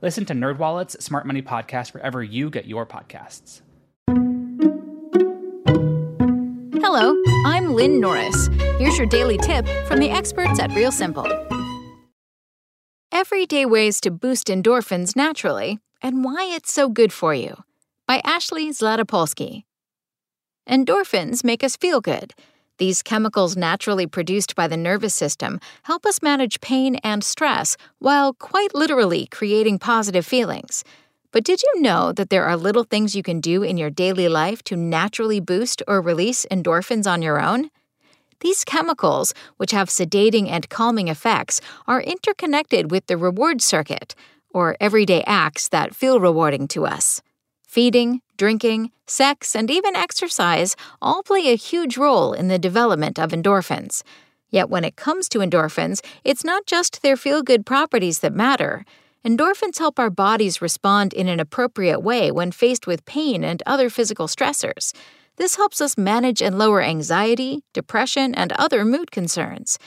Listen to NerdWallet's Smart Money Podcast wherever you get your podcasts. Hello, I'm Lynn Norris. Here's your daily tip from the experts at Real Simple. Everyday ways to boost endorphins naturally and why it's so good for you by Ashley Zlatopolsky. Endorphins make us feel good. These chemicals naturally produced by the nervous system help us manage pain and stress while quite literally creating positive feelings. But did you know that there are little things you can do in your daily life to naturally boost or release endorphins on your own? These chemicals, which have sedating and calming effects, are interconnected with the reward circuit, or everyday acts that feel rewarding to us. Feeding, drinking, sex, and even exercise all play a huge role in the development of endorphins. Yet when it comes to endorphins, it's not just their feel good properties that matter. Endorphins help our bodies respond in an appropriate way when faced with pain and other physical stressors. This helps us manage and lower anxiety, depression, and other mood concerns.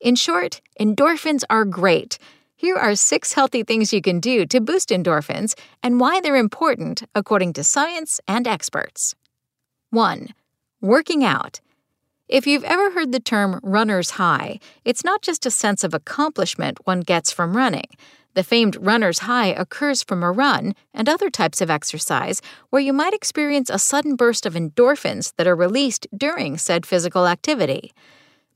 In short, endorphins are great. Here are six healthy things you can do to boost endorphins and why they're important according to science and experts. 1. Working out. If you've ever heard the term runner's high, it's not just a sense of accomplishment one gets from running. The famed runner's high occurs from a run and other types of exercise where you might experience a sudden burst of endorphins that are released during said physical activity.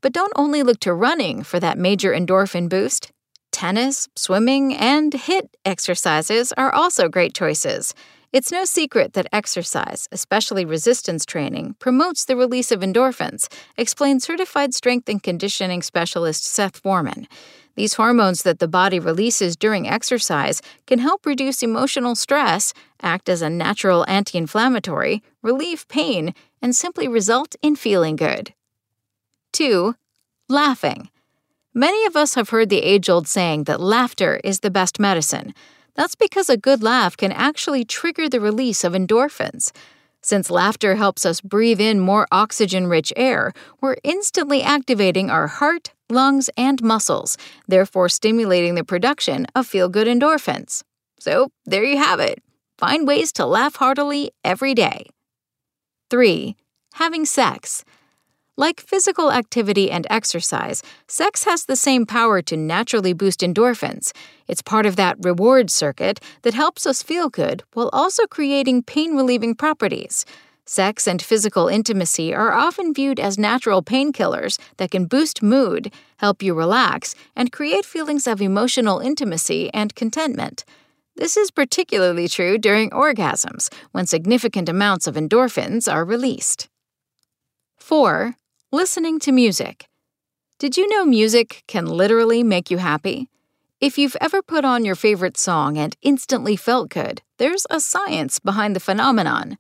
But don't only look to running for that major endorphin boost tennis, swimming, and HIIT exercises are also great choices. It's no secret that exercise, especially resistance training, promotes the release of endorphins, explains certified strength and conditioning specialist Seth Foreman. These hormones that the body releases during exercise can help reduce emotional stress, act as a natural anti inflammatory, relieve pain, and simply result in feeling good. 2. Laughing. Many of us have heard the age old saying that laughter is the best medicine. That's because a good laugh can actually trigger the release of endorphins. Since laughter helps us breathe in more oxygen rich air, we're instantly activating our heart, lungs, and muscles, therefore stimulating the production of feel good endorphins. So, there you have it. Find ways to laugh heartily every day. 3. Having sex. Like physical activity and exercise, sex has the same power to naturally boost endorphins. It's part of that reward circuit that helps us feel good while also creating pain relieving properties. Sex and physical intimacy are often viewed as natural painkillers that can boost mood, help you relax, and create feelings of emotional intimacy and contentment. This is particularly true during orgasms, when significant amounts of endorphins are released. 4. Listening to music. Did you know music can literally make you happy? If you've ever put on your favorite song and instantly felt good, there's a science behind the phenomenon.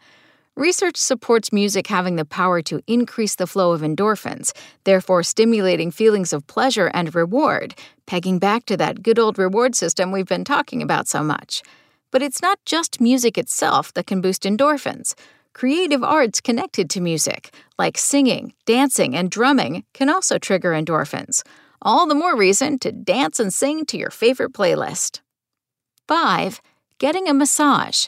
Research supports music having the power to increase the flow of endorphins, therefore stimulating feelings of pleasure and reward, pegging back to that good old reward system we've been talking about so much. But it's not just music itself that can boost endorphins. Creative arts connected to music, like singing, dancing, and drumming, can also trigger endorphins. All the more reason to dance and sing to your favorite playlist. 5. Getting a massage.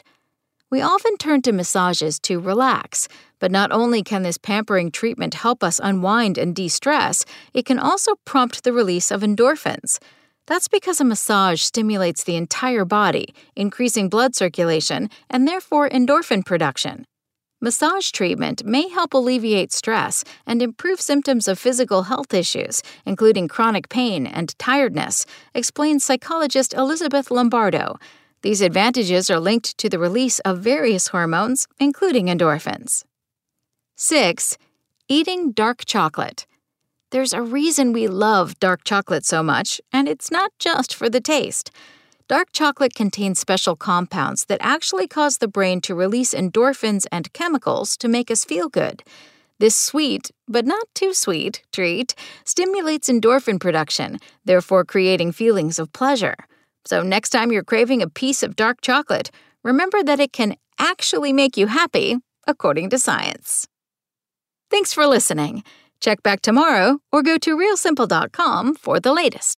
We often turn to massages to relax, but not only can this pampering treatment help us unwind and de stress, it can also prompt the release of endorphins. That's because a massage stimulates the entire body, increasing blood circulation and therefore endorphin production. Massage treatment may help alleviate stress and improve symptoms of physical health issues, including chronic pain and tiredness, explains psychologist Elizabeth Lombardo. These advantages are linked to the release of various hormones, including endorphins. 6. Eating dark chocolate. There's a reason we love dark chocolate so much, and it's not just for the taste. Dark chocolate contains special compounds that actually cause the brain to release endorphins and chemicals to make us feel good. This sweet, but not too sweet, treat stimulates endorphin production, therefore creating feelings of pleasure. So, next time you're craving a piece of dark chocolate, remember that it can actually make you happy, according to science. Thanks for listening. Check back tomorrow or go to realsimple.com for the latest.